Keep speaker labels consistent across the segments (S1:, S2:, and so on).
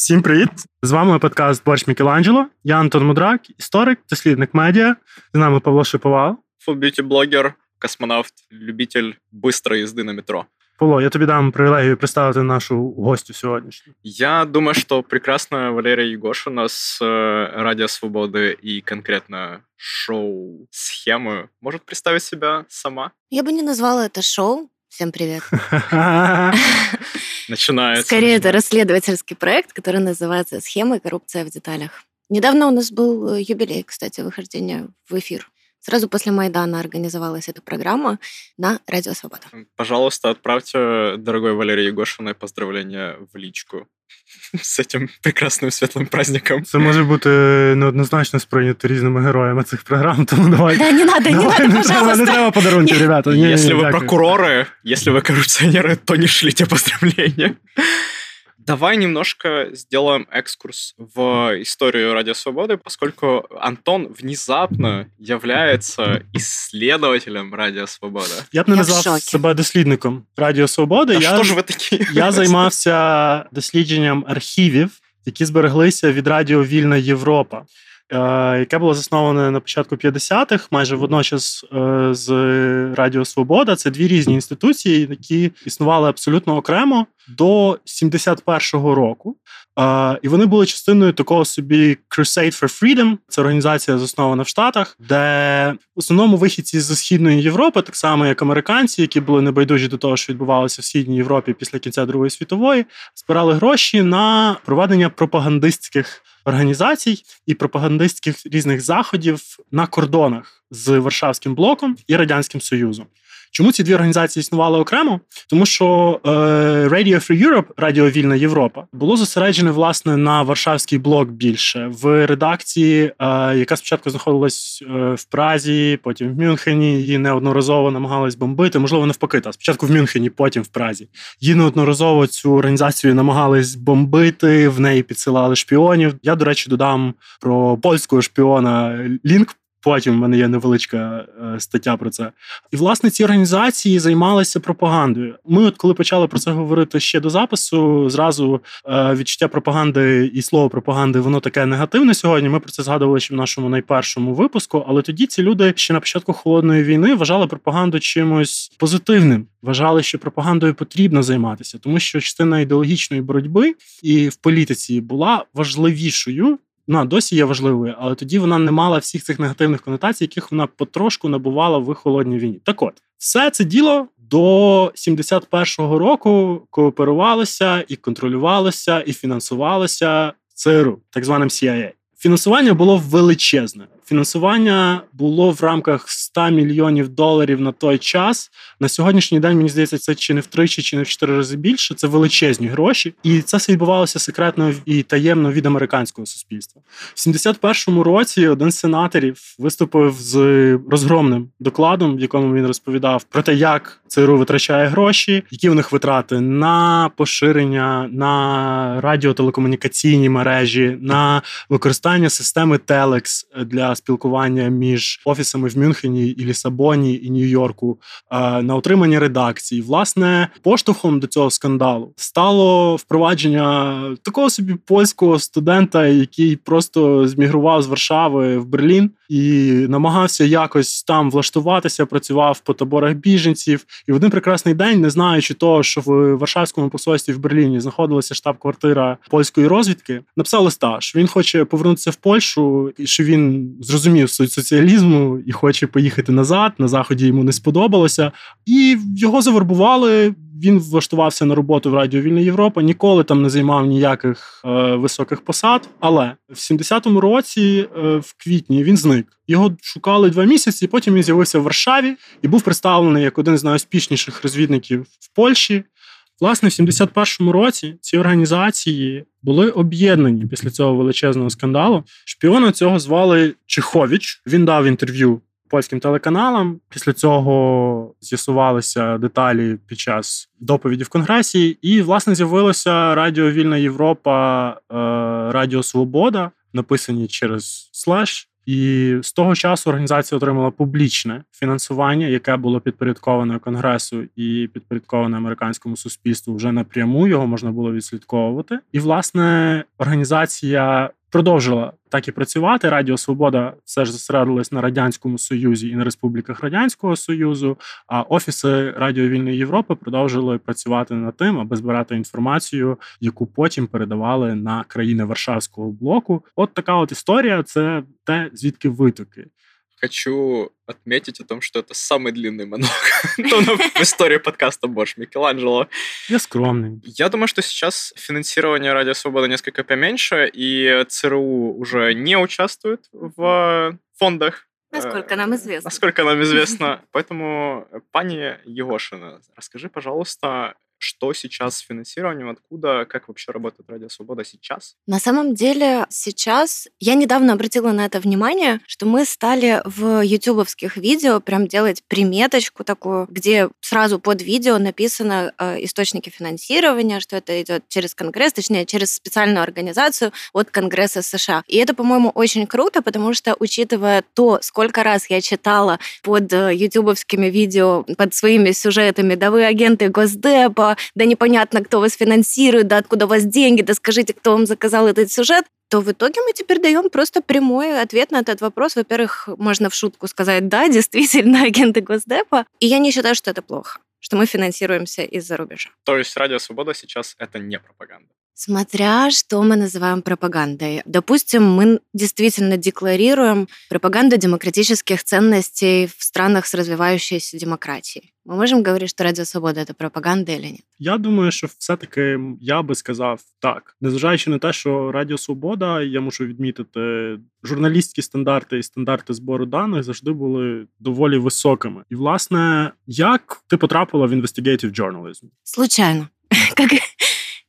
S1: Всім привіт! З вами подкаст Борщ Мікеланджело. Я Антон Мудрак, історик, дослідник медіа. З нами Павло Шиповал.
S2: Фулб'юті-блогер, космонавт, любитель быстрої їзди на метро.
S1: Павло, я тобі дам привілегію представити нашу гостю сьогоднішню.
S2: Я думаю, что прекрасная Валерия Егошина с э, Радио Свободы и конкретно шоу «Схемы» может представить себя сама.
S3: Я бы не назвала это шоу. Всем привет.
S2: Начинается.
S3: Скорее, это расследовательский проект, который называется «Схемы и коррупция в деталях». Недавно у нас был э, юбилей, кстати, выхождения в эфир. Сразу после Майдана организовалась эта программа на Радио Свобода.
S2: Пожалуйста, отправьте дорогой Валерии Егошиной поздравления в личку с этим прекрасным светлым праздником.
S1: Це може бути неоднозначно сприйнято різними героями цих програм, тому давай.
S3: Да, не надо, не
S1: Давай,
S3: надо,
S1: не треба, не
S3: пожалуйста.
S1: треба подарунків, ребята. Ні, ні,
S2: если вы
S1: дякую.
S2: прокуроры, если вы коррупционеры, то не шлите поздравления. Давай немножко сделаем экскурс в историю Радио Свободы, поскольку Антон внезапно является исследователем Радио Свобода.
S1: Я б не
S3: Я в
S1: назвав
S3: шокі.
S1: себе дослідником Радіо Свободи.
S2: А
S1: я,
S2: что же вы такие?
S1: я займався дослідженням архівів, які збереглися від Радіо Вільна Європа. е, Яке було засноване на початку 50-х, майже водночас е, з Радіо Свобода. Це дві різні інституції, які існували абсолютно окремо до 71-го року. Е, І вони були частиною такого собі Crusade for Freedom. Це організація заснована в Штатах, де в основному вихідці з Східної Європи, так само як американці, які були небайдужі до того, що відбувалося в Східній Європі після кінця Другої світової, збирали гроші на проведення пропагандистських організацій і пропагандистських різних заходів на кордонах з Варшавським блоком і Радянським Союзом. Чому ці дві організації існували окремо? Тому що е, Radio Free Europe, Радіо Вільна Європа, було зосереджене власне на Варшавський блок більше в редакції, е, яка спочатку знаходилась е, в Празі, потім в Мюнхені. Її неодноразово намагались бомбити. Можливо, навпаки, та спочатку в Мюнхені, потім в Празі. Її неодноразово цю організацію намагались бомбити. В неї підсилали шпіонів. Я, до речі, додам про польського шпіона лінк. Потім в мене є невеличка е, стаття про це. І власне ці організації займалися пропагандою. Ми, от коли почали про це говорити ще до запису, зразу е, відчуття пропаганди і слово пропаганди воно таке негативне сьогодні. Ми про це згадували ще в нашому найпершому випуску. Але тоді ці люди ще на початку холодної війни вважали пропаганду чимось позитивним. Вважали, що пропагандою потрібно займатися, тому що частина ідеологічної боротьби і в політиці була важливішою вона досі є важливою, але тоді вона не мала всіх цих негативних конотацій, яких вона потрошку набувала в холодній війні. Так от, все це діло до 71-го року кооперувалося і контролювалося, і фінансувалося ЦРУ, так званим CIA. Фінансування було величезне. Фінансування було в рамках 100 мільйонів доларів на той час. На сьогоднішній день мені здається, це чи не втричі, чи не в чотири рази більше. Це величезні гроші, і це все відбувалося секретно і таємно від американського суспільства. В 71-му році один з сенаторів виступив з розгромним докладом, в якому він розповідав про те, як ЦРУ витрачає гроші, які в них витрати на поширення, на радіотелекомунікаційні мережі, на використання системи Телекс для спілкування між офісами в Мюнхені і Лісабоні і Нью-Йорку, е, на отримання редакцій. Власне, поштовхом до цього скандалу стало впровадження такого собі польського студента, який просто змігрував з Варшави в Берлін і намагався якось там влаштуватися, працював по таборах біженців. І в один прекрасний день, не знаючи того, що в Варшавському посольстві в Берліні знаходилася штаб-квартира польської розвідки, написав листа, що він хоче повернутися в Польщу, і що він зрозумів суть соціалізму і хоче поїхати назад. На заході йому не сподобалося, і його завербували. Він влаштувався на роботу в Радіо Вільна Європа, ніколи там не займав ніяких е, високих посад. Але в 70-му році, е, в квітні, він зник. Його шукали два місяці. Потім він з'явився в Варшаві і був представлений як один з найуспішніших розвідників в Польщі. Власне, в 71-му році ці організації були об'єднані після цього величезного скандалу. Шпіона цього звали Чехович. Він дав інтерв'ю польським телеканалам. Після цього з'ясувалися деталі під час доповіді в Конгресі, і власне з'явилося Радіо Вільна Європа, е, Радіо Свобода, написані через слеш І з того часу організація отримала публічне фінансування, яке було підпорядковане конгресу і підпорядковане американському суспільству вже напряму. Його можна було відслідковувати. І власне організація продовжила так і працювати. Радіо Свобода все ж зосередилась на радянському союзі і на республіках радянського союзу. А офіси Радіо Вільної Європи продовжили працювати над тим, аби збирати інформацію, яку потім передавали на країни Варшавського блоку. От така от історія. Це те, звідки витоки.
S2: Хочу отметить о том, что это самый длинный монолог в истории подкаста Бош Микеланджело.
S1: Я скромный.
S2: Я думаю, что сейчас финансирование Радио Свобода несколько поменьше, и ЦРУ уже не участвует в фондах
S3: Насколько нам известно.
S2: Насколько нам известно. Поэтому, пани Егошина, расскажи, пожалуйста, что сейчас с финансированием, откуда, как вообще работает Радио Свобода сейчас?
S3: На самом деле сейчас я недавно обратила на это внимание, что мы стали в ютубовских видео прям делать приметочку такую, где сразу под видео написано э, источники финансирования, что это идет через Конгресс, точнее через специальную организацию от Конгресса США. И это, по-моему, очень круто, потому что учитывая то, сколько раз я читала под э, ютубовскими видео, под своими сюжетами, да вы агенты Госдепа, да непонятно, кто вас финансирует, да откуда у вас деньги, да скажите, кто вам заказал этот сюжет, то в итоге мы теперь даем просто прямой ответ на этот вопрос. Во-первых, можно в шутку сказать, да, действительно, агенты Госдепа. И я не считаю, что это плохо, что мы финансируемся из-за рубежа.
S2: То есть Радио Свобода сейчас это не пропаганда?
S3: Смотря, что мы называем пропагандой. Допустим, мы действительно декларируем пропаганду демократических ценностей в странах с развивающейся демократией. Ми можемо говорити, що Радіо Свобода це пропаганда чи ні?
S1: Я думаю, що все-таки я би сказав так, незважаючи на те, що Радіо Свобода, я мушу відмітити, журналістські стандарти і стандарти збору даних завжди були доволі високими. І, власне, як ти потрапила в investigative journalism?
S3: Случайно. Как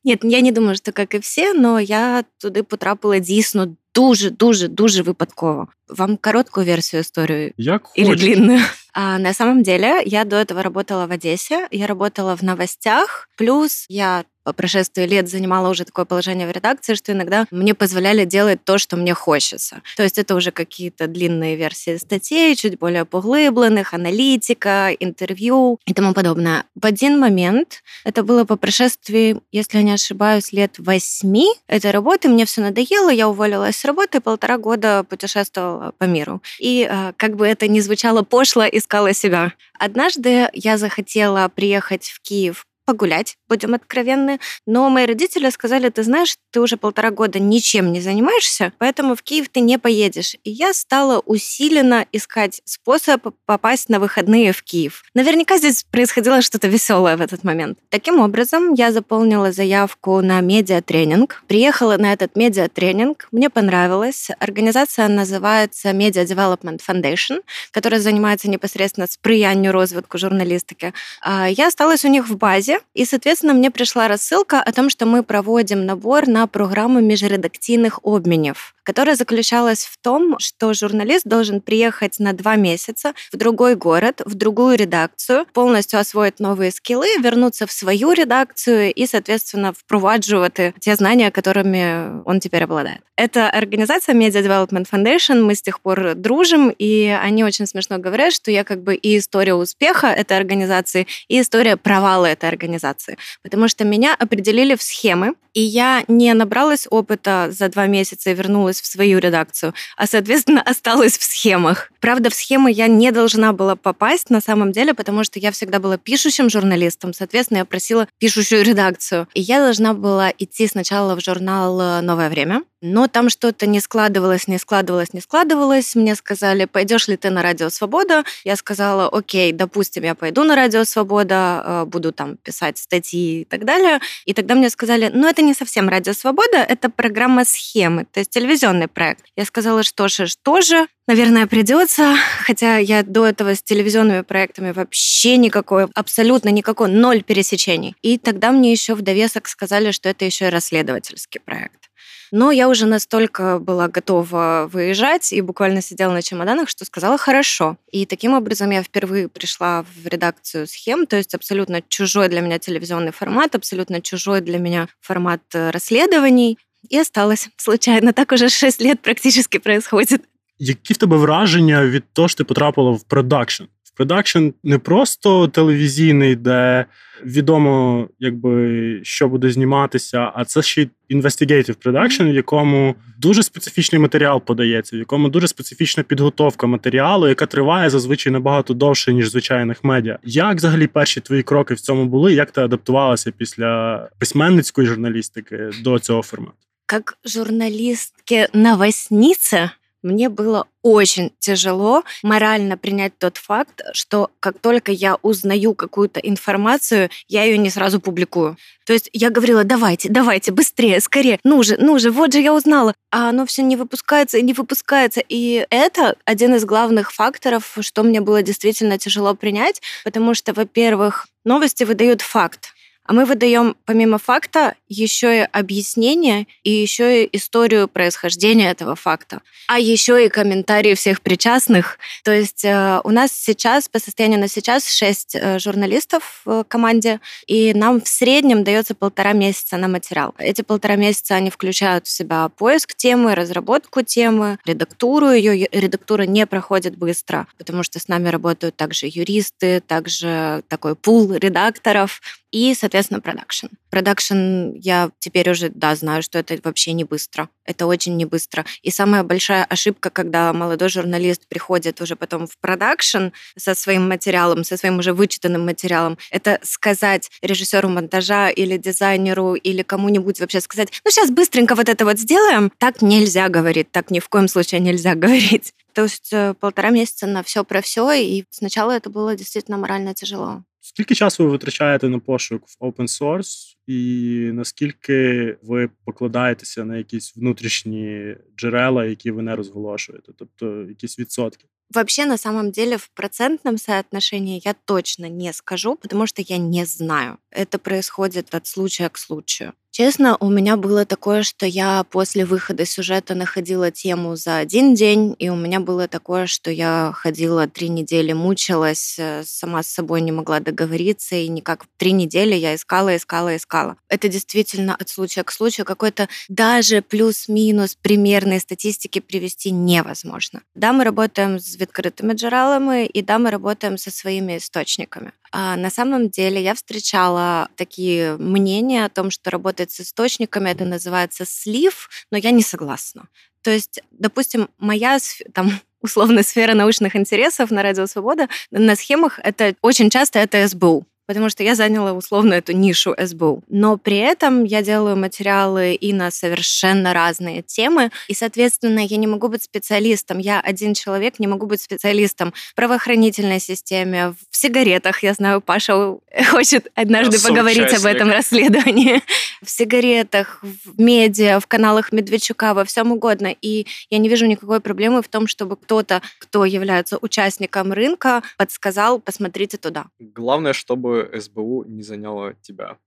S3: Ні, я не думаю, що як і всі, але я туди потрапила дійсно дуже, дуже, дуже випадково. Вам короткую версию истории?
S1: Як
S3: Или
S1: хочешь.
S3: длинную? А, на самом деле, я до этого работала в Одессе, я работала в новостях, плюс я по прошествии лет занимала уже такое положение в редакции, что иногда мне позволяли делать то, что мне хочется. То есть это уже какие-то длинные версии статей, чуть более поглыбленных, аналитика, интервью и тому подобное. В один момент, это было по прошествии, если я не ошибаюсь, лет восьми этой работы, мне все надоело, я уволилась с работы, полтора года путешествовала по миру. И э, как бы это ни звучало пошло, искала себя. Однажды я захотела приехать в Киев погулять, будем откровенны. Но мои родители сказали, ты знаешь, ты уже полтора года ничем не занимаешься, поэтому в Киев ты не поедешь. И я стала усиленно искать способ попасть на выходные в Киев. Наверняка здесь происходило что-то веселое в этот момент. Таким образом, я заполнила заявку на медиатренинг, приехала на этот медиатренинг, мне понравилось. Организация называется Media Development Foundation, которая занимается непосредственно сприянию розвитку журналистики. А Я осталась у них в базе, и, соответственно, мне пришла рассылка о том, что мы проводим набор на программу межредакционных обменев, которая заключалась в том, что журналист должен приехать на два месяца в другой город, в другую редакцию, полностью освоить новые скиллы, вернуться в свою редакцию и, соответственно, впроваджувати те знания, которыми он теперь обладает. Это организация Media Development Foundation, мы с тех пор дружим, и они очень смешно говорят, что я как бы и история успеха этой организации, и история провала этой организации. Потому что меня определили в схемы, и я не набралась опыта за два месяца и вернулась в свою редакцию, а, соответственно, осталась в схемах. Правда, в схемы я не должна была попасть на самом деле, потому что я всегда была пишущим журналистом, соответственно, я просила пишущую редакцию. И я должна была идти сначала в журнал «Новое время», но там что-то не складывалось, не складывалось, не складывалось. Мне сказали, пойдешь ли ты на Радио Свобода? Я сказала, окей, допустим, я пойду на Радио Свобода, э, буду там писать статьи и так далее. И тогда мне сказали, ну это не совсем Радио Свобода, это программа схемы, то есть телевизионный проект. Я сказала, что же, что же, Наверное, придется, хотя я до этого с телевизионными проектами вообще никакой, абсолютно никакой, ноль пересечений. И тогда мне еще в довесок сказали, что это еще и расследовательский проект. Но я уже настолько была готова выезжать и буквально сидела на чемоданах, что сказала «хорошо». И таким образом я впервые пришла в редакцию схем, то есть абсолютно чужой для меня телевизионный формат, абсолютно чужой для меня формат расследований. И осталась случайно. Так уже шесть лет практически происходит.
S1: Які в тебе враження від того, що ти потрапила в продакшн? Продакшн не просто телевізійний, де відомо, якби що буде зніматися, а це ще й investigative production, в якому дуже специфічний матеріал подається, в якому дуже специфічна підготовка матеріалу, яка триває зазвичай набагато довше, ніж звичайних медіа. Як взагалі перші твої кроки в цьому були? Як ти адаптувалася після письменницької журналістики до цього формату?
S3: Как журналистке новостницы мне было очень тяжело морально принять тот факт, что как только я узнаю какую-то информацию, я ее не сразу публикую. То есть я говорила, давайте, давайте, быстрее, скорее, ну же, ну же, вот же я узнала. А оно все не выпускается и не выпускается. И это один из главных факторов, что мне было действительно тяжело принять, потому что, во-первых, новости выдают факт. А мы выдаем помимо факта еще и объяснение и еще и историю происхождения этого факта, а еще и комментарии всех причастных. То есть э, у нас сейчас, по состоянию на сейчас, шесть э, журналистов в команде, и нам в среднем дается полтора месяца на материал. Эти полтора месяца они включают в себя поиск темы, разработку темы, редактуру. Ее редактура не проходит быстро, потому что с нами работают также юристы, также такой пул редакторов, и, соответственно, продакшн. Продакшн я теперь уже, да, знаю, что это вообще не быстро. Это очень не быстро. И самая большая ошибка, когда молодой журналист приходит уже потом в продакшн со своим материалом, со своим уже вычитанным материалом, это сказать режиссеру монтажа или дизайнеру или кому-нибудь вообще сказать, ну сейчас быстренько вот это вот сделаем. Так нельзя говорить, так ни в коем случае нельзя говорить. То есть э, полтора месяца на все про все, и сначала это было действительно морально тяжело.
S1: Скільки часу ви витрачаєте на пошук в open source, і наскільки ви покладаєтеся на якісь внутрішні джерела, які ви не розголошуєте, тобто якісь відсотки?
S3: Вообще, на самом деле, в процентном соотношении я точно не скажу, потому что я не знаю. Это происходит от случая к случаю. Честно, у меня было такое, что я после выхода сюжета находила тему за один день, и у меня было такое, что я ходила три недели, мучилась, э, сама с собой не могла договориться, и никак три недели я искала, искала, искала. Это действительно от случая к случаю. Какой-то даже плюс-минус примерной статистики привести невозможно. Да, мы работаем с открытыми джералами, и да, мы работаем со своими источниками. А на самом деле я встречала такие мнения о том, что работать с источниками это называется слив, но я не согласна. То есть, допустим, моя там условно сфера научных интересов на Радио Свобода на схемах это очень часто это СБУ потому что я заняла условно эту нишу СБУ. Но при этом я делаю материалы и на совершенно разные темы, и, соответственно, я не могу быть специалистом. Я один человек, не могу быть специалистом в правоохранительной системе, в сигаретах. Я знаю, Паша хочет однажды я поговорить об этом расследовании. В сигаретах, в медиа, в каналах Медведчука, во всем угодно. И я не вижу никакой проблемы в том, чтобы кто-то, кто является участником рынка, подсказал, посмотрите туда.
S2: Главное, чтобы СБУ не заняло тебя,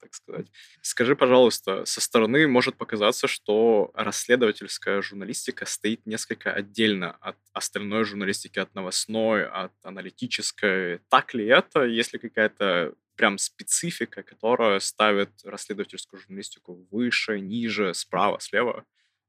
S2: так сказать. Скажи, пожалуйста, со стороны может показаться, что расследовательская журналистика стоит несколько отдельно от остальной журналистики, от новостной, от аналитической. Так ли это? Есть ли какая-то прям специфика, которая ставит расследовательскую журналистику выше, ниже, справа, слева?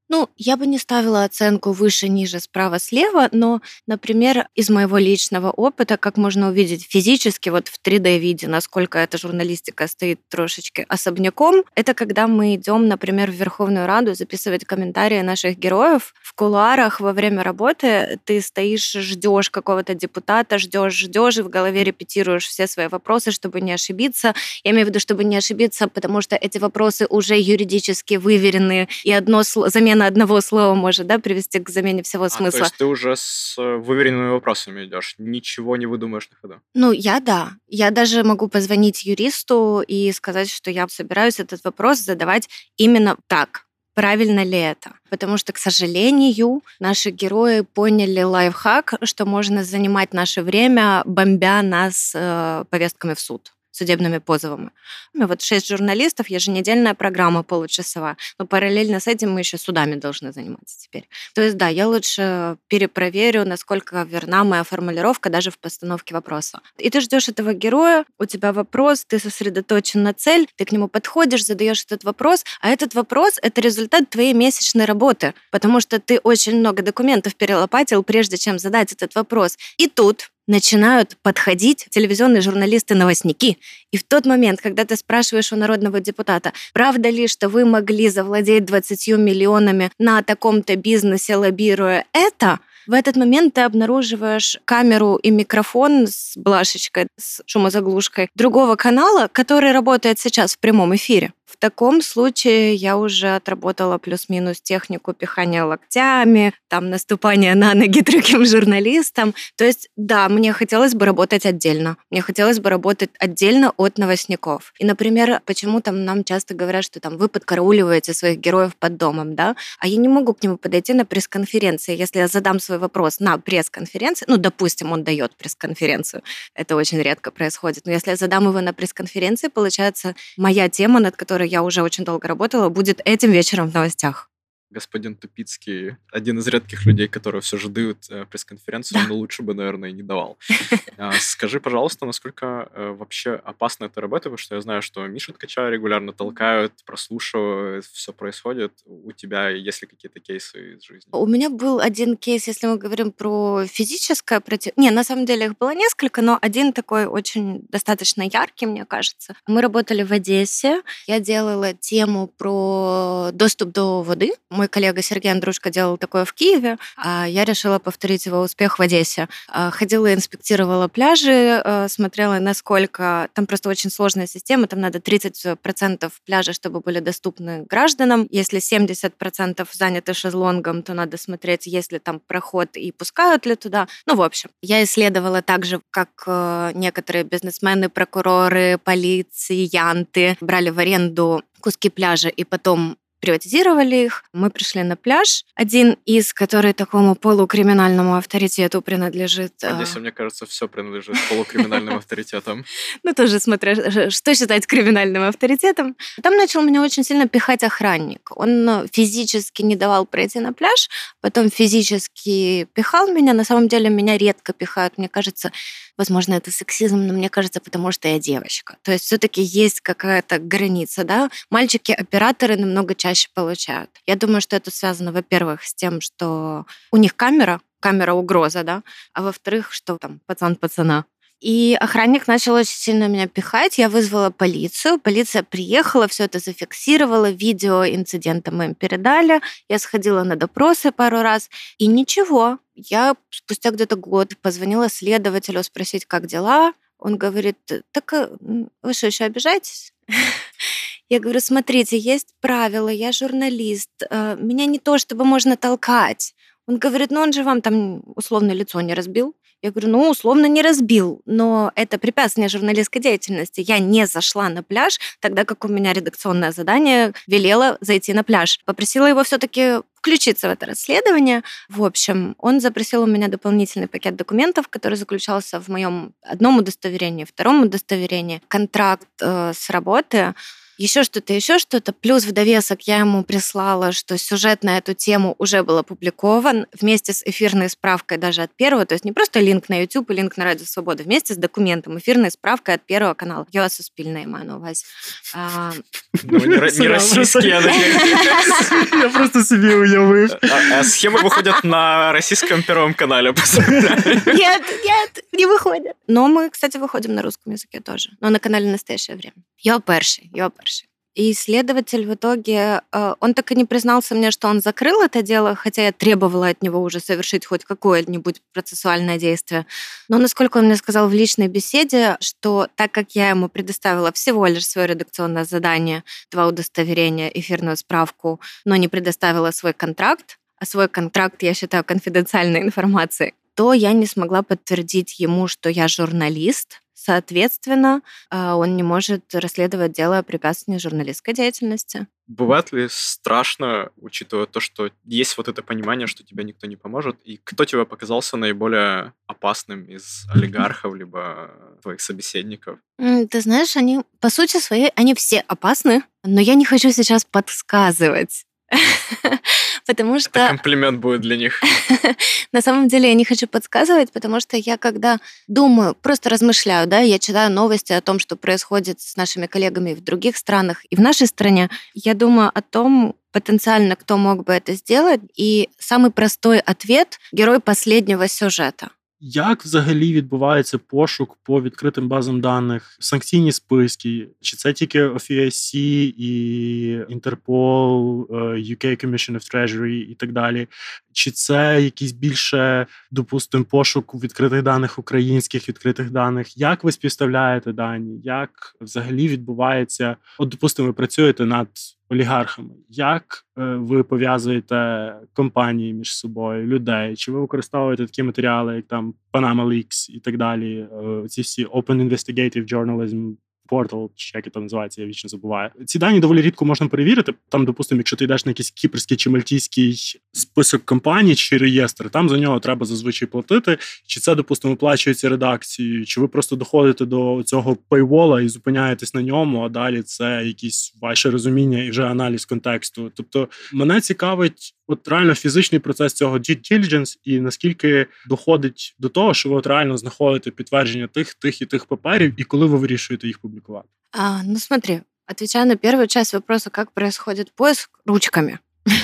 S3: Ну, я бы не ставила оценку выше, ниже, справа, слева, но, например, из моего личного опыта, как можно увидеть физически, вот в 3D-виде, насколько эта журналистика стоит трошечки особняком, это когда мы идем, например, в Верховную Раду записывать комментарии наших героев. В кулуарах во время работы ты стоишь, ждешь какого-то депутата, ждешь, ждешь, и в голове репетируешь все свои вопросы, чтобы не ошибиться. Я имею в виду, чтобы не ошибиться, потому что эти вопросы уже юридически выверены, и одно замена замена одного слова может да, привести к замене всего смысла. А, то
S2: есть ты уже с э, выверенными вопросами идешь, ничего не выдумаешь на ходу?
S3: Ну, я да. Я даже могу позвонить юристу и сказать, что я собираюсь этот вопрос задавать именно так. Правильно ли это? Потому что, к сожалению, наши герои поняли лайфхак, что можно занимать наше время, бомбя нас э, повестками в суд. Судебными позовами. Вот шесть журналистов, еженедельная программа получасовая. Но параллельно с этим мы еще судами должны заниматься теперь. То есть, да, я лучше перепроверю, насколько верна моя формулировка даже в постановке вопроса. И ты ждешь этого героя, у тебя вопрос, ты сосредоточен на цель, ты к нему подходишь, задаешь этот вопрос, а этот вопрос — это результат твоей месячной работы, потому что ты очень много документов перелопатил, прежде чем задать этот вопрос. И тут начинают подходить телевизионные журналисты-новостники. И в тот момент, когда ты спрашиваешь у народного депутата, правда ли, что вы могли завладеть 20 миллионами на таком-то бизнесе, лоббируя это, в этот момент ты обнаруживаешь камеру и микрофон с блашечкой, с шумозаглушкой другого канала, который работает сейчас в прямом эфире. В таком случае я уже отработала плюс-минус технику пихания локтями, там наступания на ноги другим журналистам. То есть, да, мне хотелось бы работать отдельно. Мне хотелось бы работать отдельно от новостников. И, например, почему там нам часто говорят, что там вы подкарауливаете своих героев под домом, да? А я не могу к нему подойти на пресс-конференции. Если я задам свой вопрос на пресс-конференции, ну, допустим, он дает пресс-конференцию, это очень редко происходит, но если я задам его на пресс-конференции, получается, моя тема, над которой которой я уже очень долго работала, будет этим вечером в новостях
S2: господин Тупицкий один из редких людей, которые все же дают э, пресс-конференцию, да. но лучше бы, наверное, и не давал. А, скажи, пожалуйста, насколько э, вообще опасна эта работа, потому что я знаю, что Миша Ткача регулярно толкают, прослушивают, все происходит. У тебя есть ли какие-то кейсы из жизни?
S3: У меня был один кейс, если мы говорим про физическое против... Не, на самом деле их было несколько, но один такой очень достаточно яркий, мне кажется. Мы работали в Одессе. Я делала тему про доступ до воды. Мой коллега Сергей Андрушка делал такое в Киеве, а я решила повторить его успех в Одессе. А, ходила, инспектировала пляжи, а, смотрела, насколько... Там просто очень сложная система, там надо 30% пляжа, чтобы были доступны гражданам. Если 70% заняты шезлонгом, то надо смотреть, есть ли там проход и пускают ли туда. Ну, в общем, я исследовала также, как э, некоторые бизнесмены, прокуроры, полиции, янты брали в аренду куски пляжа и потом приватизировали их. Мы пришли на пляж, один из, который такому полукриминальному авторитету принадлежит.
S2: Здесь, мне кажется, все принадлежит полукриминальным авторитетам.
S3: Ну, тоже смотря, что считать криминальным авторитетом. Там начал меня очень сильно пихать охранник. Он э, физически не давал пройти на пляж, потом физически пихал меня. На самом деле меня редко пихают. Мне кажется, возможно, это сексизм, но мне кажется, потому что я девочка. То есть все-таки есть какая-то граница, да. Мальчики-операторы намного чаще получают. Я думаю, что это связано, во-первых, с тем, что у них камера, камера угроза, да, а во-вторых, что там пацан пацана. И охранник начал очень сильно меня пихать. Я вызвала полицию. Полиция приехала, все это зафиксировала. Видео инцидента мы им передали. Я сходила на допросы пару раз. И ничего. Я спустя где-то год позвонила следователю спросить, как дела. Он говорит, так э, вы что, еще обижаетесь? Я говорю, смотрите, есть правила, я журналист, э, меня не то чтобы можно толкать. Он говорит, ну он же вам там условно лицо не разбил. Я говорю, ну, условно не разбил, но это препятствие журналистской деятельности. Я не зашла на пляж, тогда как у меня редакционное задание велело зайти на пляж. Попросила его все-таки включиться в это расследование. В общем, он запросил у меня дополнительный пакет документов, который заключался в моем одном удостоверении, втором удостоверении, контракт э, с работы, еще что-то, еще что-то. Плюс в довесок я ему прислала, что сюжет на эту тему уже был опубликован вместе с эфирной справкой даже от первого. То есть не просто линк на YouTube и линк на Радио Свобода, вместе с документом, эфирной справкой от первого канала. Я вас маю на увазі.
S2: Ну, не российские,
S1: Я просто себе уявив.
S2: А схемы выходят на российском первом канале.
S3: Нет, нет, не выходят. Но мы, кстати, выходим на русском языке тоже. Но на канале «Настоящее время». Я перший, я перший. И исследователь в итоге, э, он так и не признался мне, что он закрыл это дело, хотя я требовала от него уже совершить хоть какое-нибудь процессуальное действие. Но насколько он мне сказал в личной беседе, что так как я ему предоставила всего лишь свое редакционное задание, два удостоверения, эфирную справку, но не предоставила свой контракт, а свой контракт я считаю конфиденциальной информацией, то я не смогла подтвердить ему, что я журналист, Соответственно, а, он не может расследовать дело о препятствовании журналистской деятельности.
S2: Бывает ли страшно, учитывая то, что есть вот это понимание, что тебе никто не поможет? И кто тебе показался наиболее опасным из олигархов, либо твоих собеседников?
S3: Ты знаешь, они, по сути своей, они все опасны, но я не хочу сейчас подсказывать. потому что...
S2: Это комплимент будет для них.
S3: На самом деле я не хочу подсказывать, потому что я когда думаю, просто размышляю, да, я читаю новости о том, что происходит с нашими коллегами в других странах и в нашей стране, я думаю о том, потенциально кто мог бы это сделать, и самый простой ответ — герой последнего сюжета.
S1: Як взагалі відбувається пошук по відкритим базам даних, санкційні списки? Чи це тільки OFAC і Interpol, UK Commission of Treasury і так далі? Чи це якийсь більше, допустимо, пошук відкритих даних українських відкритих даних? Як ви співставляєте дані? Як взагалі відбувається? От, допустимо, ви працюєте над олігархами. Як ви пов'язуєте компанії між собою, людей? Чи ви використовуєте такі матеріали, як там Panama Leaks і так далі? Ці всі Open Investigative Journalism Portal, чи як це називається, я вічно забуваю. Ці дані доволі рідко можна перевірити. Там, допустимо, якщо ти йдеш на якийсь кіпрський чи мальтійський список компаній чи реєстр, там за нього треба зазвичай платити. Чи це, допустимо, оплачується редакцією, чи ви просто доходите до цього пейвола і зупиняєтесь на ньому, а далі це якісь ваше розуміння і вже аналіз контексту. Тобто мене цікавить. От реально фізичний процес цього due diligence і наскільки доходить до того, що ви от реально знаходите підтвердження тих, тих і тих паперів, і коли ви вирішуєте їх публиковать?
S3: А, ну смотри, отвечая на первую часть вопроса, как происходит поиск ручками.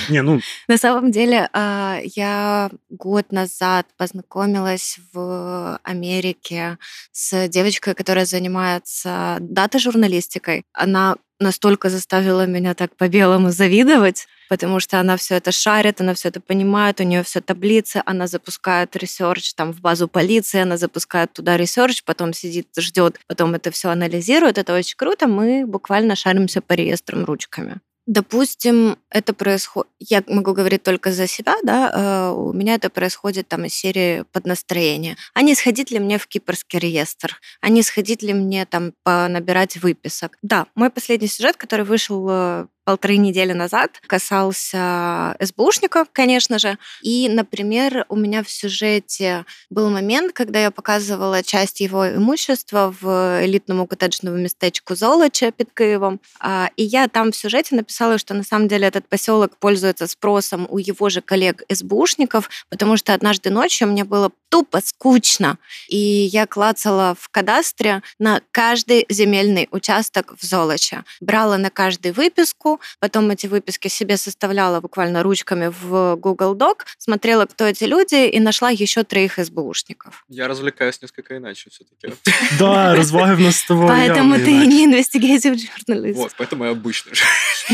S1: Не, ну...
S3: На самом деле, а, я год назад познакомилась в Америке с девочкой, которая занимается дата-журналистикой. Она настолько заставила меня так по-белому завидовать, потому что она все это шарит, она все это понимает, у нее все таблицы, она запускает research там в базу полиции, она запускает туда research, потом сидит, ждет, потом это все анализирует. Это очень круто. Мы буквально шаримся по реестрам ручками. Допустим, это происходит... Я могу говорить только за себя, да, э, у меня это происходит там из серии под настроение. А не сходить ли мне в кипрский реестр? А не сходить ли мне там набирать выписок? Да, мой последний сюжет, который вышел э, полторы недели назад касался СБУшников, конечно же. И, например, у меня в сюжете был момент, когда я показывала часть его имущества в элитному коттеджному местечку Золоча под Киевом. А, и я там в сюжете написала, что на самом деле этот поселок пользуется спросом у его же коллег СБУшников, потому что однажды ночью мне было тупо скучно. И я клацала в кадастре на каждый земельный участок в Золоче. Брала на каждый выписку, потом эти выписки себе составляла буквально ручками в Google Doc, смотрела, кто эти люди, и нашла еще троих СБУшников.
S2: Я развлекаюсь несколько иначе все-таки.
S1: Да, разваги в нас с тобой
S3: Поэтому ты не investigative journalist.
S2: Вот, поэтому я обычный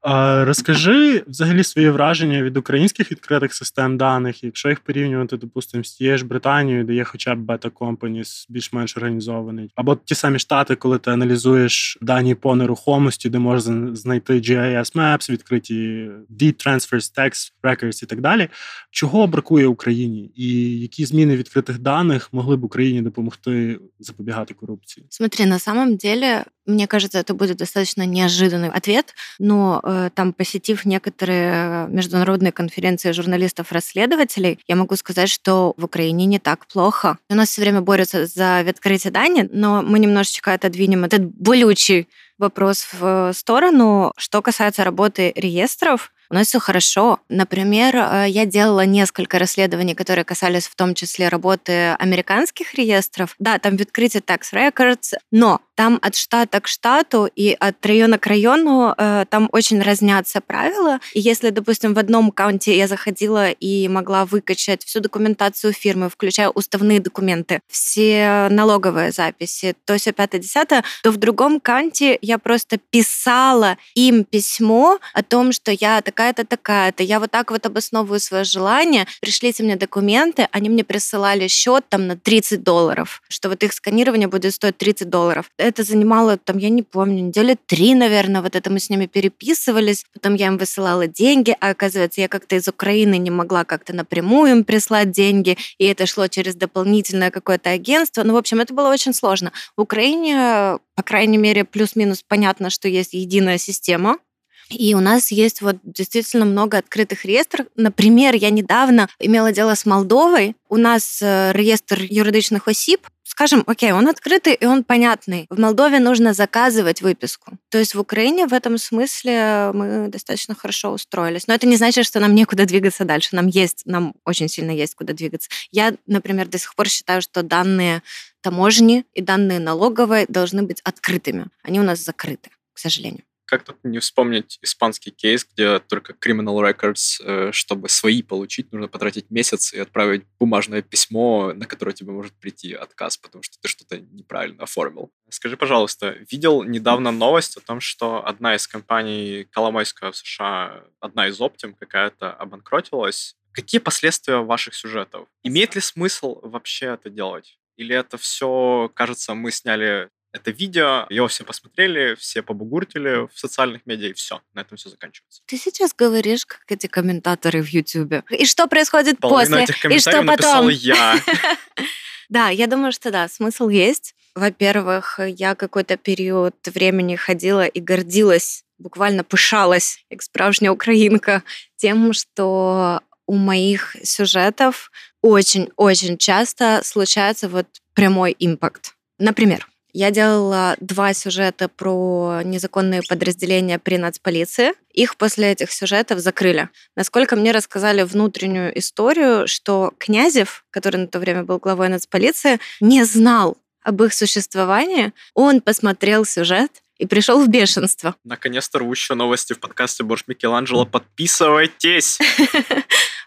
S1: А, Розкажи взагалі свої враження від українських відкритих систем даних, якщо їх порівнювати, допустимо, з тією ж Британією, де є хоча б бета-компаніс більш-менш організований, або ті самі штати, коли ти аналізуєш дані по нерухомості, де можна знайти GIS Maps, відкриті Deed Transfers, Tax Records і так далі. Чого бракує Україні, і які зміни відкритих даних могли б Україні допомогти запобігати корупції?
S3: Смотри, на самом деле Мне кажется, это будет достаточно неожиданный ответ, но э, там, посетив некоторые международные конференции журналистов-расследователей, я могу сказать, что в Украине не так плохо. У нас все время борются за открытие данных, но мы немножечко отодвинем этот болючий вопрос в сторону. Что касается работы реестров, у нас все хорошо. Например, э, я делала несколько расследований, которые касались в том числе работы американских реестров. Да, там открытии Tax Records, но там от штата к штату и от района к району э, там очень разнятся правила. И если, допустим, в одном каунте я заходила и могла выкачать всю документацию фирмы, включая уставные документы, все налоговые записи, то все 5-10, то в другом каунте я просто писала им письмо о том, что я такая-то, такая-то, я вот так вот обосновываю свое желание, пришлите мне документы, они мне присылали счет там на 30 долларов, что вот их сканирование будет стоить 30 долларов это занимало, там, я не помню, недели три, наверное, вот это мы с ними переписывались, потом я им высылала деньги, а оказывается, я как-то из Украины не могла как-то напрямую им прислать деньги, и это шло через дополнительное какое-то агентство. Ну, в общем, это было очень сложно. В Украине, по крайней мере, плюс-минус понятно, что есть единая система, и у нас есть вот действительно много открытых реестров. Например, я недавно имела дело с Молдовой. У нас э, реестр юридичных осіб, скажем, окей, он открытый и он понятный. В Молдове нужно заказывать выписку. То есть в Украине в этом смысле мы достаточно хорошо устроились. Но это не значит, что нам некуда двигаться дальше. Нам есть, нам очень сильно есть куда двигаться. Я, например, до сих пор считаю, что данные таможни и данные налоговые должны быть открытыми. Они у нас закрыты, к сожалению
S2: как тут не вспомнить испанский кейс, где только Criminal Records, э, чтобы свои получить, нужно потратить месяц и отправить бумажное письмо, на которое тебе может прийти отказ, потому что ты что-то неправильно оформил. Скажи, пожалуйста, видел недавно новость о том, что одна из компаний Коломойская в США, одна из Optim какая-то обанкротилась. Какие последствия ваших сюжетов? Имеет ли смысл вообще это делать? Или это все, кажется, мы сняли это видео, его все посмотрели, все побугуртили в социальных медиа, и все, на этом все заканчивается.
S3: Ты сейчас говоришь, как эти комментаторы в Ютубе. И что происходит
S2: Половину
S3: после?
S2: этих
S3: и что потом?
S2: я.
S3: Да, я думаю, что да, смысл есть. Во-первых, я какой-то период времени ходила и гордилась, буквально пышалась, как справжняя украинка, тем, что у моих сюжетов очень-очень часто случается вот прямой импакт. Например, я делала два сюжета про незаконные подразделения при нацполиции. Их после этих сюжетов закрыли. Насколько мне рассказали внутреннюю историю, что Князев, который на то время был главой нацполиции, не знал об их существовании. Он посмотрел сюжет и пришел в бешенство.
S2: Наконец-то рвущие новости в подкасте Борш Микеланджело. Подписывайтесь!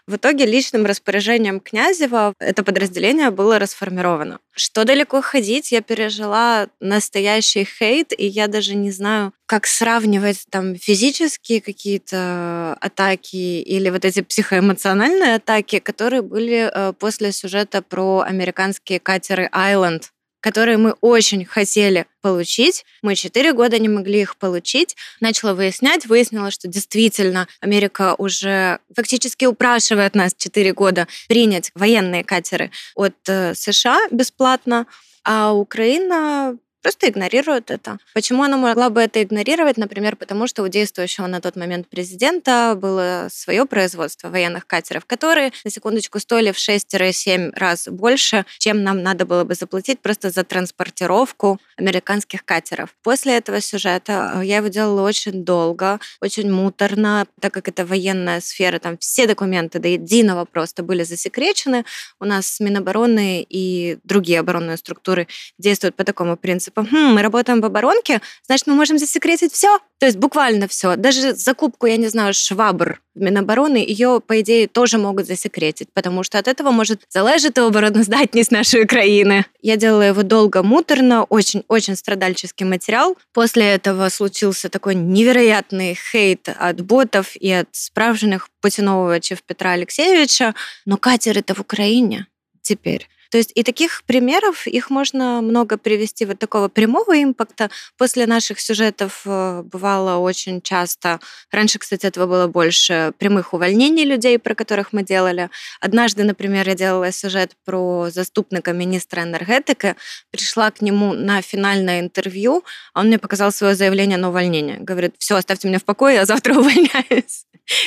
S3: В итоге личным распоряжением Князева это подразделение было расформировано. Что далеко ходить, я пережила настоящий хейт, и я даже не знаю, как сравнивать там физические какие-то атаки или вот эти психоэмоциональные атаки, которые были э, после сюжета про американские катеры Island которые мы очень хотели получить. Мы четыре года не могли их получить. Начала выяснять, выяснила, что действительно Америка уже фактически упрашивает нас четыре года принять военные катеры от э, США бесплатно, а Украина просто игнорирует это. Почему она могла бы это игнорировать? Например, потому что у действующего на тот момент президента было свое производство военных катеров, которые, на секундочку, стоили в 6-7 раз больше, чем нам надо было бы заплатить просто за транспортировку американских катеров. После этого сюжета э, я его делала очень долго, очень муторно, так как это военная сфера, там все документы до единого просто были засекречены. У нас Минобороны и другие оборонные структуры действуют по такому принципу типа, хм, мы работаем в оборонке, значит, мы можем засекретить все. То есть буквально все. Даже закупку, я не знаю, швабр в Минобороны, ее, по идее, тоже могут засекретить, потому что от этого может залежить обороноздатність нашей Украины. Я делала его долго, муторно, очень-очень страдальческий материал. После этого случился такой невероятный хейт от ботов и от справжних поціновувачів Петра Алексеевича. Но катер это в Украине теперь. То есть и таких примеров, их можно много привести вот такого прямого импакта. После наших сюжетов э, бывало очень часто, раньше, кстати, этого было больше, прямых увольнений людей, про которых мы делали. Однажды, например, я делала сюжет про заступника министра энергетики, пришла к нему на финальное интервью, а он мне показал свое заявление на увольнение. Говорит, все, оставьте меня в покое, я завтра увольняюсь.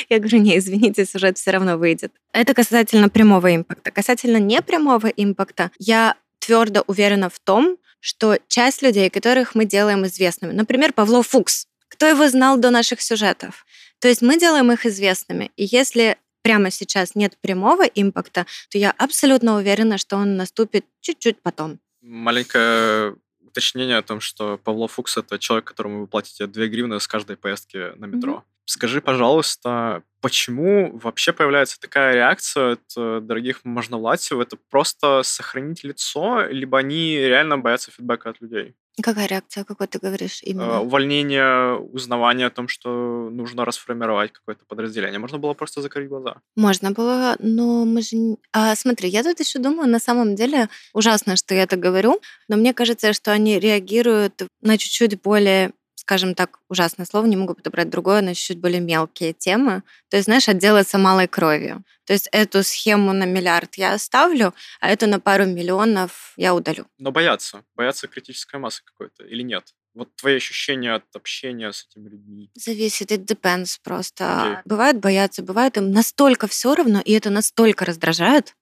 S3: Я говорю, не, извините, сюжет все равно выйдет. Это касательно прямого импакта. Касательно непрямого импакта, я твердо уверена в том, что часть людей, которых мы делаем известными, например, Павло Фукс, кто его знал до наших сюжетов? То есть мы делаем их известными. И если прямо сейчас нет прямого импакта, то я абсолютно уверена, что он наступит чуть-чуть потом.
S2: Маленькое уточнение о том, что Павло Фукс — это человек, которому вы платите 2 гривны с каждой поездки на метро. Mm-hmm. Скажи, пожалуйста, почему вообще появляется такая реакция от э, дорогих можновладцев? Это просто сохранить лицо, либо они реально боятся фидбэка от людей?
S3: Какая реакция, какой ты говоришь
S2: Э,
S3: именно?
S2: Увольнение, узнавание о том, что нужно расформировать какое-то подразделение. Можно было просто закрыть глаза.
S3: Можно было, но мы же... А, смотри, я тут еще думаю, на самом деле, ужасно, что я это говорю, но мне кажется, что они реагируют на чуть-чуть более скажем так, ужасное слово, не могу подобрать другое, на чуть-чуть более мелкие темы. То есть, знаешь, отделаться малой кровью. То есть эту схему на миллиард я оставлю, а эту на пару миллионов я удалю.
S2: Но боятся. Боятся критической массы какой-то или нет? Вот твои ощущения от общения с этими людьми.
S3: Зависит, it depends просто.
S2: Окей.
S3: Бывает боятся, бывает им настолько все равно, и это настолько раздражает.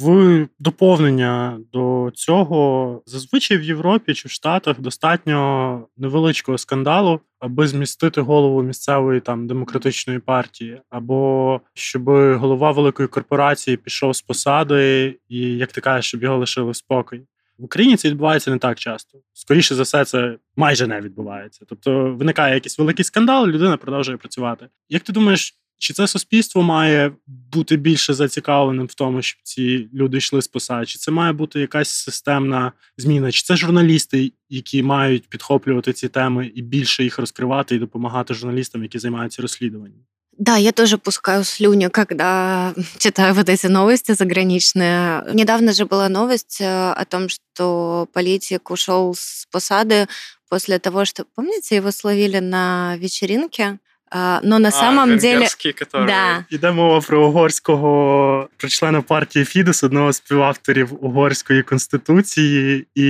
S1: В доповнення до цього зазвичай в Європі чи в Штатах достатньо невеличкого скандалу, аби змістити голову місцевої там демократичної партії, або щоб голова великої корпорації пішов з посади, і як ти кажеш, щоб його лишили в спокій. В Україні це відбувається не так часто. Скоріше за все, це майже не відбувається. Тобто виникає якийсь великий скандал, людина продовжує працювати. Як ти думаєш, чи це суспільство має бути більше зацікавленим в тому, щоб ці люди йшли з посад? Чи це має бути якась системна зміна? Чи це журналісти, які мають підхоплювати ці теми і більше їх розкривати і допомагати журналістам, які займаються розслідуванням?
S3: Да, я тоже пускаю слюню, когда читаю вот эти новости заграничные. Недавно же была новость э, о том, что политик ушел с посады после того, что, помните, его словили на вечеринке, а, но на
S2: А,
S3: самом деле...
S2: Который...
S3: Да,
S1: Іде мова про угорського про члена партії Фідес, одного з співавторів угорської конституції, і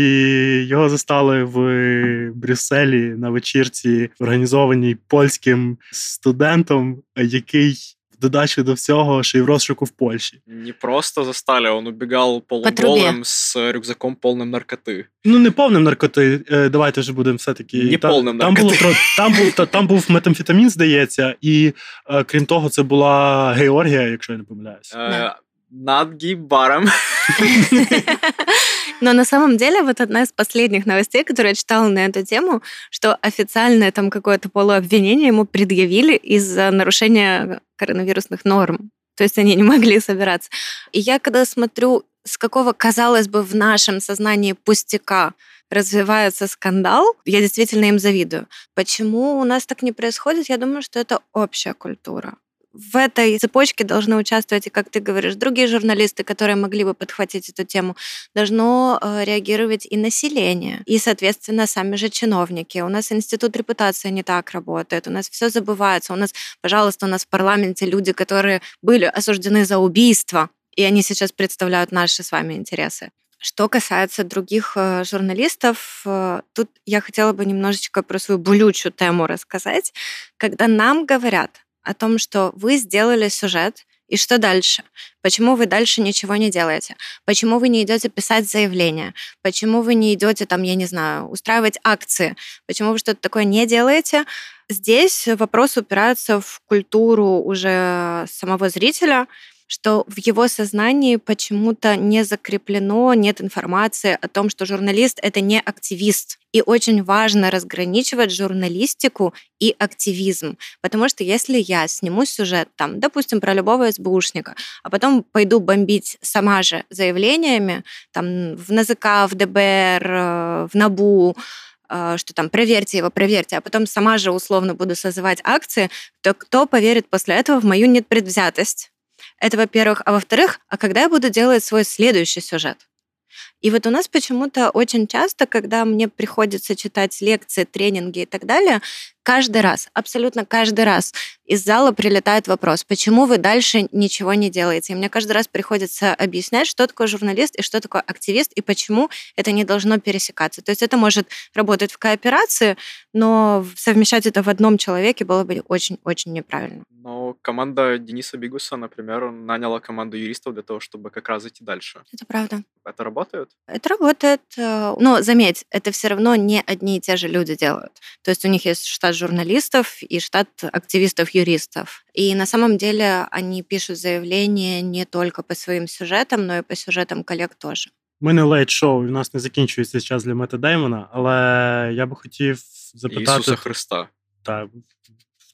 S1: його застали в Брюсселі на вечірці, організованій польським студентом, який додачу до всього ще й в розшуку в Польщі.
S2: Не просто застали, он убегал
S3: трубе.
S2: полуголым с рюкзаком полным наркоты.
S1: Ну, не повним наркоти. е, Давайте вже будемо все-таки.
S2: Не
S1: Та-
S2: повним
S1: там, було,
S2: наркоти.
S1: тро- там, був, та- там був метамфетамін, здається, і е, крім того, це була Георгія, якщо я не помиляюся.
S2: Э, Над гей-баром.
S3: Но на самом деле вот одна из последних новостей, которую я читала на эту тему, что официальное там какое-то полуобвинение ему предъявили из-за нарушения коронавирусных норм. То есть они не могли собираться. И я когда смотрю, с какого, казалось бы, в нашем сознании пустяка развивается скандал, я действительно им завидую. Почему у нас так не происходит? Я думаю, что это общая культура. В этой цепочке должны участвовать, и, как ты говоришь, другие журналисты, которые могли бы подхватить эту тему. Должно э, реагировать и население, и, соответственно, сами же чиновники. У нас институт репутации не так работает, у нас все забывается. У нас, пожалуйста, у нас в парламенте люди, которые были осуждены за убийство, и они сейчас представляют наши с вами интересы. Что касается других э, журналистов, э, тут я хотела бы немножечко про свою болючую тему рассказать. Когда нам говорят о том, что вы сделали сюжет, и что дальше? Почему вы дальше ничего не делаете? Почему вы не идете писать заявления? Почему вы не идете, там, я не знаю, устраивать акции? Почему вы что-то такое не делаете? Здесь вопрос упирается в культуру уже самого зрителя, что в его сознании почему-то не закреплено, нет информации о том, что журналист — это не активист. И очень важно разграничивать журналистику и активизм. Потому что если я сниму сюжет, там, допустим, про любого СБУшника, а потом пойду бомбить сама же заявлениями там, в НАЗК, в ДБР, э, в НАБУ, э, что там проверьте его, проверьте, а потом сама же условно буду созывать акции, то кто поверит после этого в мою непредвзятость? Это, во-первых. А во-вторых, а когда я буду делать свой следующий сюжет? И вот у нас почему-то очень часто, когда мне приходится читать лекции, тренинги и так далее, каждый раз, абсолютно каждый раз из зала прилетает вопрос, почему вы дальше ничего не делаете? И мне каждый раз приходится объяснять, что такое журналист и что такое активист, и почему это не должно пересекаться. То есть это может работать в кооперации, но совмещать это в одном человеке было бы очень-очень неправильно.
S2: Но команда Дениса Бигуса, например, наняла команду юристов для того, чтобы как раз идти дальше.
S3: Это правда.
S2: Это работает?
S3: Это работает. э, Но заметь, это все равно не одни и те же люди делают. То есть у них есть штат журналистов и штат активистов-юристов. И на самом деле они пишут заявления не только по своим сюжетам, но и по сюжетам коллег тоже.
S1: Ми не лейт шоу, і в нас не закінчується час для Мета Деймона, але я би хотів запитати.
S2: Ісуса Христа.
S1: Так,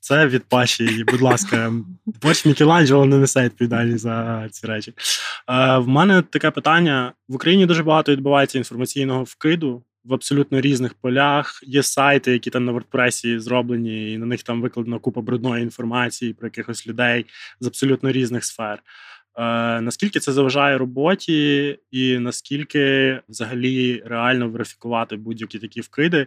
S1: це від Паші, і, будь ласка, борщ Мікеланджело не несе відповідальність за ці речі. Е, в мене таке питання: в Україні дуже багато відбувається інформаційного вкиду в абсолютно різних полях. Є сайти, які там на WordPress зроблені, і на них там викладена купа брудної інформації про якихось людей з абсолютно різних сфер. Е, Наскільки це заважає роботі, і наскільки взагалі реально верифікувати будь-які такі вкиди,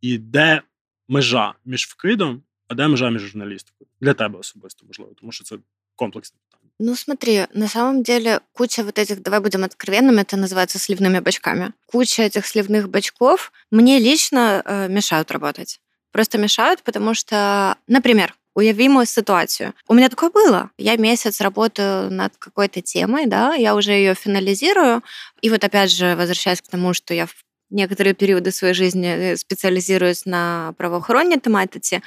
S1: і де межа між вкидом, а де межа між журналістикою? Для тебе особисто, можливо, тому що це комплексне питання.
S3: Ну, смотри, на самом деле куча вот этих, давай будем откровенными, это называется сливными бачками. Куча этих сливных бачков мне лично э, мешают работать. Просто мешают, потому что, например, уязвимую ситуацию. У меня такое было. Я месяц работаю над какой-то темой, да, я уже ее финализирую. И вот опять же, возвращаясь к тому, что я в некоторые периоды своей жизни э, специализируюсь на правоохранной тематике.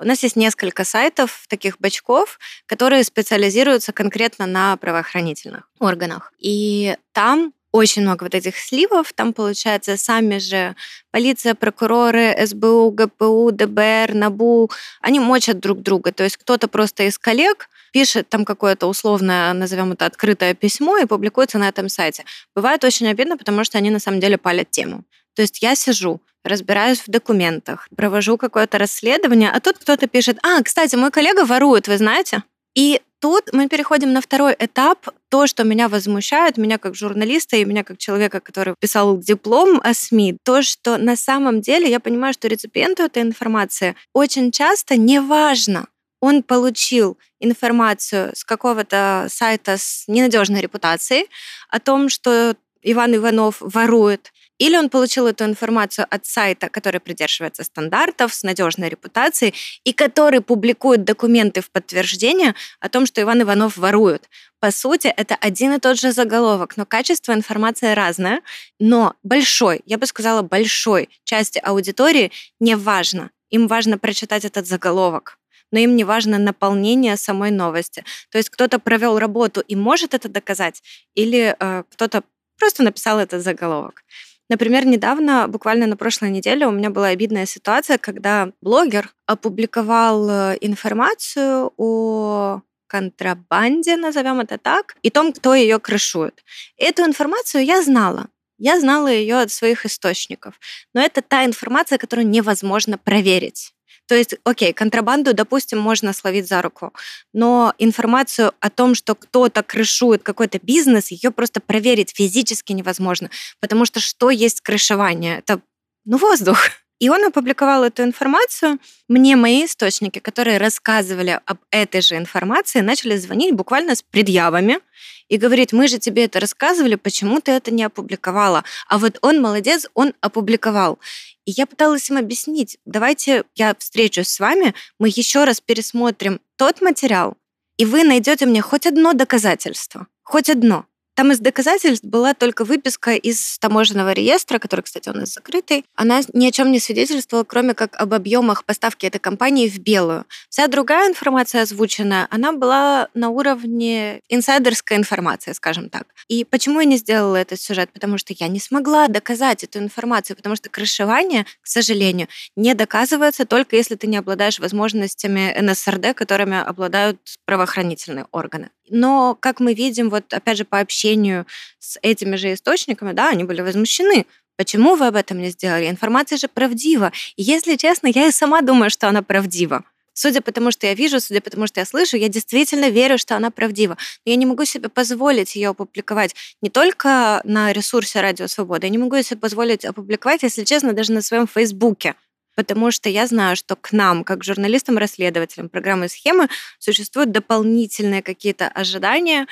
S3: У нас есть несколько сайтов, таких бачков, которые специализируются конкретно на правоохранительных органах. И там очень много вот этих сливов. Там, получается, сами же полиция, прокуроры, СБУ, ГПУ, ДБР, НАБУ, они мочат друг друга. То есть кто-то просто из коллег пишет там какое-то условное, назовем это, открытое письмо и публикуется на этом сайте. Бывает очень обидно, потому что они на самом деле палят тему. То есть я сижу, разбираюсь в документах, провожу какое-то расследование, а тут кто-то пишет, а, кстати, мой коллега ворует, вы знаете? И тут мы переходим на второй этап. То, что меня возмущает, меня как журналиста и меня как человека, который писал диплом о СМИ, то, что на самом деле я понимаю, что реципиенту этой информации очень часто не важно, он получил информацию с какого-то сайта с ненадежной репутацией о том, что Иван Иванов ворует, или он получил эту информацию от сайта, который придерживается стандартов, с надежной репутацией, и который публикует документы в подтверждение о том, что Иван Иванов ворует. По сути, это один и тот же заголовок, но качество информации разное. Но большой, я бы сказала, большой части аудитории не важно. Им важно прочитать этот заголовок но им не важно наполнение самой новости. То есть кто-то провел работу и может это доказать, или э, кто-то просто написал этот заголовок. Например, недавно, буквально на прошлой неделе, у меня была обидная ситуация, когда блогер опубликовал э, информацию о контрабанде, назовем это так, и том, кто ее крышует. Эту информацию я знала. Я знала ее от своих источников. Но это та информация, которую невозможно проверить. То есть, окей, контрабанду, допустим, можно словить за руку, но информацию о том, что кто-то крышует какой-то бизнес, ее просто проверить физически невозможно, потому что что есть крышевание? Это, ну, воздух. И он опубликовал эту информацию. Мне мои источники, которые рассказывали об этой же информации, начали звонить буквально с предъявами и говорить, мы же тебе это рассказывали, почему ты это не опубликовала? А вот он молодец, он опубликовал. И я пыталась им объяснить, давайте я встречусь с вами, мы еще раз пересмотрим тот материал, и вы найдете мне хоть одно доказательство, хоть одно. Там из доказательств была только выписка из таможенного реестра, который, кстати, у нас закрытый. Она ни о чем не свидетельствовала, кроме как об объемах поставки этой компании в белую. Вся другая информация озвученная, она была на уровне инсайдерской информации, скажем так. И почему я не сделала этот сюжет? Потому что я не смогла доказать эту информацию, потому что крышевание, к сожалению, не доказывается только если ты не обладаешь возможностями НСРД, которыми обладают правоохранительные органы. Но, как мы видим, вот опять же по общению с этими же источниками, да, они были возмущены. Почему вы об этом не сделали? Информация же правдива. И если честно, я и сама думаю, что она правдива. Судя по тому, что я вижу, судя по тому, что я слышу, я действительно верю, что она правдива. Но я не могу себе позволить ее опубликовать не только на ресурсе Радио Свобода, я не могу себе позволить опубликовать, если честно, даже на своем Фейсбуке потому что я знаю, что к нам, как журналистам-расследователям программы «Схемы», существуют дополнительные какие-то ожидания,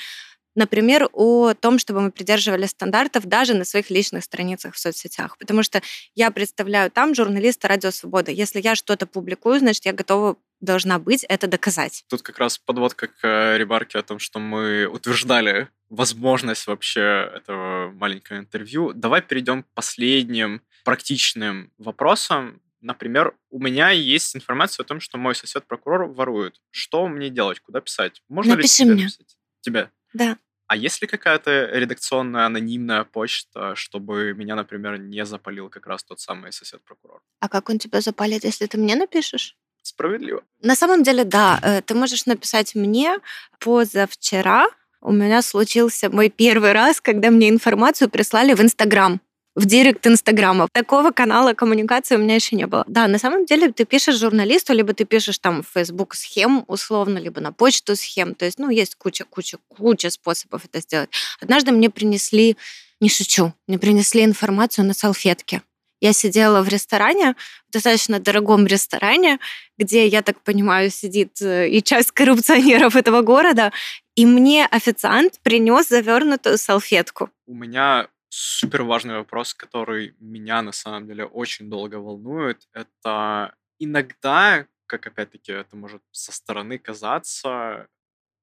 S3: например, о том, чтобы мы придерживали стандартов даже на своих личных страницах в соцсетях. Потому что я представляю там журналиста «Радио Свобода». Если я что-то публикую, значит, я готова должна быть это доказать.
S2: Тут как раз подводка к э, ремарке о том, что мы утверждали возможность вообще этого маленького интервью. Давай перейдем к последним практичным вопросам. Например, у меня есть информация о том, что мой сосед-прокурор ворует. Что мне делать? Куда писать? Можно
S3: Напиши
S2: ли тебе
S3: мне.
S2: написать? Тебе?
S3: Да.
S2: А есть ли какая-то редакционная анонимная почта, чтобы меня, например, не запалил как раз тот самый сосед-прокурор?
S3: А как он тебя запалит, если ты мне напишешь?
S2: Справедливо.
S3: На самом деле, да. Э, Ты можешь написать мне позавчера. У меня случился мой первый раз, когда мне информацию прислали в Инстаграм. В директ Инстаграма. Такого канала коммуникации у меня еще не было. Да, на самом деле ты пишешь журналисту, либо ты пишешь там в Facebook схем условно, либо на почту схем. То есть, ну, есть куча, куча, куча способов это сделать. Однажды мне принесли, не шучу, мне принесли информацию на салфетке. Я сидела в ресторане, в достаточно дорогом ресторане, где, я так понимаю, сидит э, и часть коррупционеров этого города, и мне официант принес завернутую салфетку.
S2: У меня супер важный вопрос, который меня на самом деле очень долго волнует. Это иногда, как опять-таки это может со стороны казаться,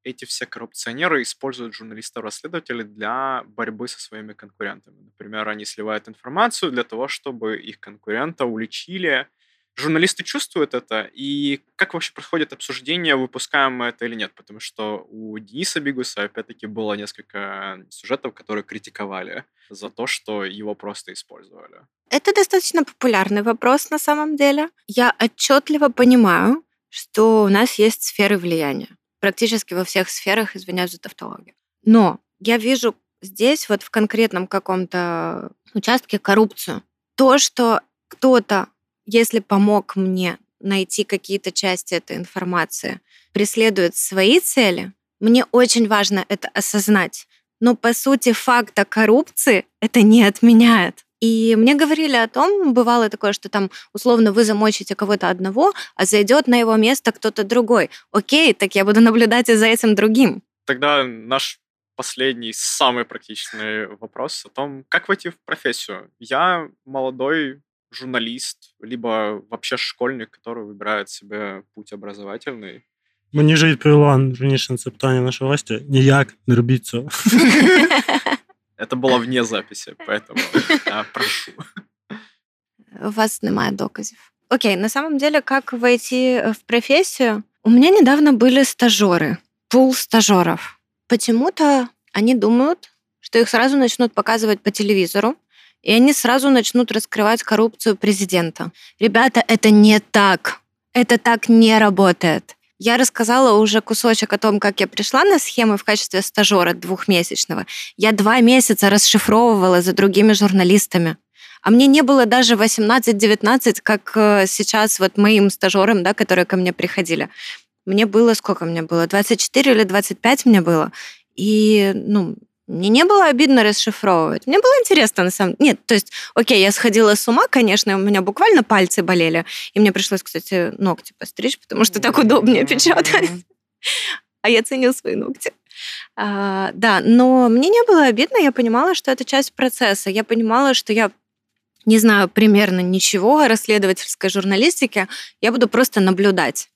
S2: эти все коррупционеры используют журналистов-расследователей для борьбы со своими конкурентами. Например, они сливают информацию для того, чтобы их конкурента уличили журналисты чувствуют это, и как вообще происходит обсуждение, выпускаем мы это или нет? Потому что у Дениса Бигуса, опять-таки, было несколько сюжетов, которые критиковали за то, что его просто использовали.
S3: Это достаточно популярный вопрос на самом деле. Я отчетливо понимаю, что у нас есть сферы влияния. Практически во всех сферах, извиняюсь за тавтологию. Но я вижу здесь вот в конкретном каком-то участке коррупцию. То, что кто-то если помог мне найти какие-то части этой информации, преследует свои цели, мне очень важно это осознать. Но, по сути, факта коррупции это не отменяет. И мне говорили о том, бывало такое, что там условно вы замочите кого-то одного, а зайдет на его место кто-то другой. Окей, так я буду наблюдать и за этим другим.
S2: Тогда наш последний, самый практичный вопрос о том, как войти в профессию. Я молодой журналист, либо вообще школьник, который выбирает себе путь образовательный.
S1: Мені вже відповіла раніше на це питання наша гостя. Ніяк не робіть цього.
S2: Это было вне записи, поэтому прошу.
S3: У вас немає доказів. Окей, на самом деле, как войти в профессию? У меня недавно были стажеры, пул стажеров. Почему-то они думают, что их сразу начнут показывать по телевизору, и они сразу начнут раскрывать коррупцию президента. Ребята, это не так. Это так не работает. Я рассказала уже кусочек о том, как я пришла на схемы в качестве стажера двухмесячного. Я два месяца расшифровывала за другими журналистами. А мне не было даже 18-19, как э, сейчас вот моим стажерам, да, которые ко мне приходили. Мне было, сколько мне было? 24 или 25 мне было. И, ну, мне не было обидно расшифровывать. Мне было интересно, на самом деле. Нет, то есть, окей, я сходила с ума, конечно, у меня буквально пальцы болели. И мне пришлось, кстати, ногти постричь, потому что так удобнее печатать. А я ценю свои ногти. А, да, но мне не было обидно, я понимала, что это часть процесса. Я понимала, что я не знаю примерно ничего о расследовательской журналистике, я буду просто наблюдать.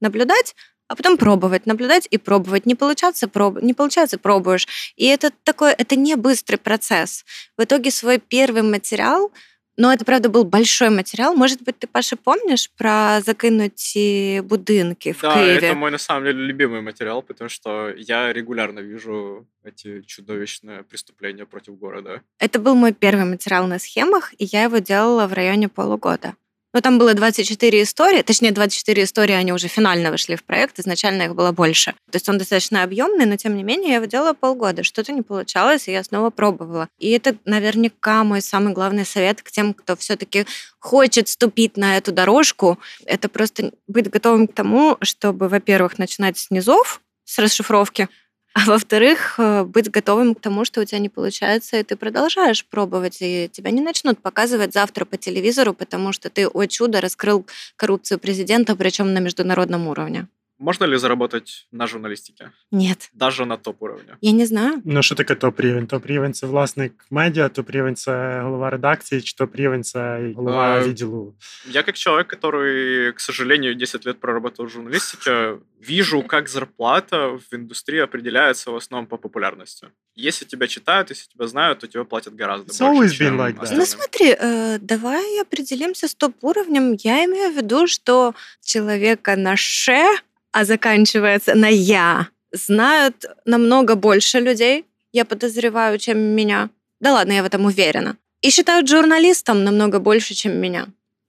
S3: Наблюдать, а потом пробовать, наблюдать и пробовать. Не получаться, проб... не получается, пробуешь. И это такой, это не быстрый процесс. В итоге свой первый материал, но это, правда, был большой материал. Может быть, ты, Паша, помнишь про закинутые будинки в
S2: да,
S3: Киеве?
S2: это мой, на самом деле, любимый материал, потому что я регулярно вижу эти чудовищные преступления против города.
S3: Это был мой первый материал на схемах, и я его делала в районе полугода. Но там было 24 истории, точнее, 24 истории, они уже финально вошли в проект, изначально их было больше. То есть он достаточно объемный, но тем не менее я его делала полгода. Что-то не получалось, и я снова пробовала. И это наверняка мой самый главный совет к тем, кто все-таки хочет ступить на эту дорожку. Это просто быть готовым к тому, чтобы, во-первых, начинать с низов, с расшифровки, а во-вторых, э, быть готовым к тому, что у тебя не получается, и ты продолжаешь пробовать, и тебя не начнут показывать завтра по телевизору, потому что ты, о чудо, раскрыл коррупцию президента, причем на международном уровне.
S2: Можно ли заработать на журналистике?
S3: Нет.
S2: Даже на топ-уровні?
S3: Я не знаю.
S1: Ну, що таке топ-рівень? Топ-рівень – це власник медіа, топ-рівень – це голова редакції, чи топ-рівень – це голова а, відділу?
S2: Я как человек, который, к сожалению, 10 лет проработал в журналистике, вижу, как зарплата в индустрии определяется в основном по популярности. Если тебя читают, если тебя знают, то тебе платят гораздо
S1: It's
S2: больше,
S1: чем like
S2: остальным.
S3: Ну смотри, э, давай определимся с топ-уровнем. Я имею в виду, что человека на ше а заканчивается на «я», знают намного больше людей, я подозреваю, чем меня. Да ладно, я в этом уверена. И считают журналистом намного больше, чем меня.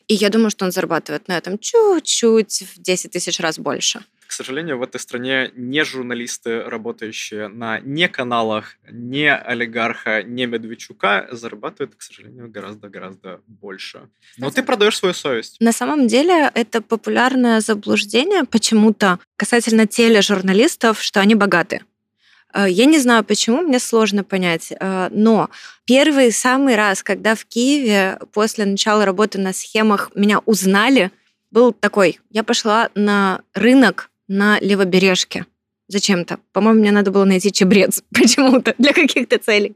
S3: И я думаю, что он зарабатывает на этом чуть-чуть в 10 тысяч раз больше.
S2: К сожалению, в этой стране не журналисты, работающие на не каналах, не олигарха, не Медведчука, зарабатывают, к сожалению, гораздо-гораздо больше. Но ты продаешь свою совесть.
S3: На самом деле это популярное заблуждение почему-то касательно тележурналистов, что они богаты. Э, я не знаю почему, мне сложно понять, э, но первый самый раз, когда в Киеве после начала работы на схемах меня узнали, был такой. Я пошла на рынок на Левобережке зачем-то. По-моему, мне надо было найти чебрец почему-то для каких-то целей.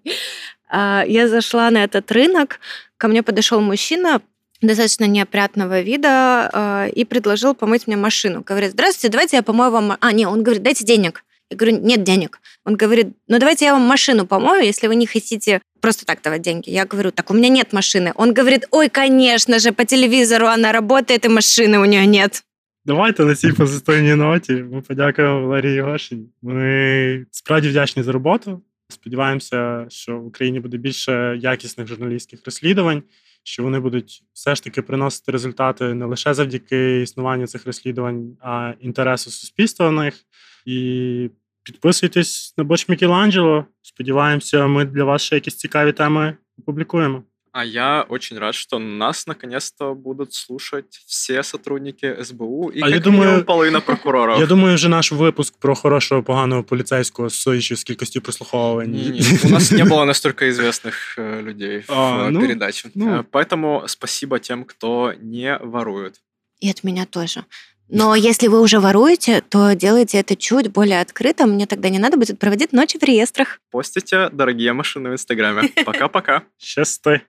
S3: А, я зашла на этот рынок, ко мне подошел мужчина, достаточно неопрятного вида э, и предложил помыть мне машину. Говорит, здравствуйте, давайте я помою вам... А, нет, он говорит, дайте денег. Я говорю, нет денег. Он говорит, ну давайте я вам машину помою, если вы не хотите просто так давать деньги. Я говорю, так у меня нет машины. Он говорит, ой, конечно же, по телевизору она работает, и машины у нее нет.
S1: Давайте на цій позитивній ноті ми подякуємо Валерії Ігошині. Ми справді вдячні за роботу. Сподіваємося, що в Україні буде більше якісних журналістських розслідувань, що вони будуть все ж таки приносити результати не лише завдяки існуванню цих розслідувань, а інтересу суспільства в них. І підписуйтесь на Боч Мікеланджело. Сподіваємося, ми для вас ще якісь цікаві теми опублікуємо.
S2: А я очень рад, что нас наконец-то будут слушать все сотрудники СБУ и
S1: а
S2: как
S1: я думаю,
S2: половина прокуроров.
S1: Я думаю, вже наш випуск про хорошого поганого поліцейського судячи з кількістю прослуховувань.
S2: Не, не, у нас не было настолько известных э, людей в а, ну, передаче. Ну. Э, поэтому спасибо тем, кто не ворует.
S3: И от меня тоже. Но если вы уже воруете, то делайте это чуть более открыто. Мне тогда не надо будет проводить ночи в реестрах.
S2: Постите дорогие машины в Инстаграме. Пока-пока.
S1: Счастье.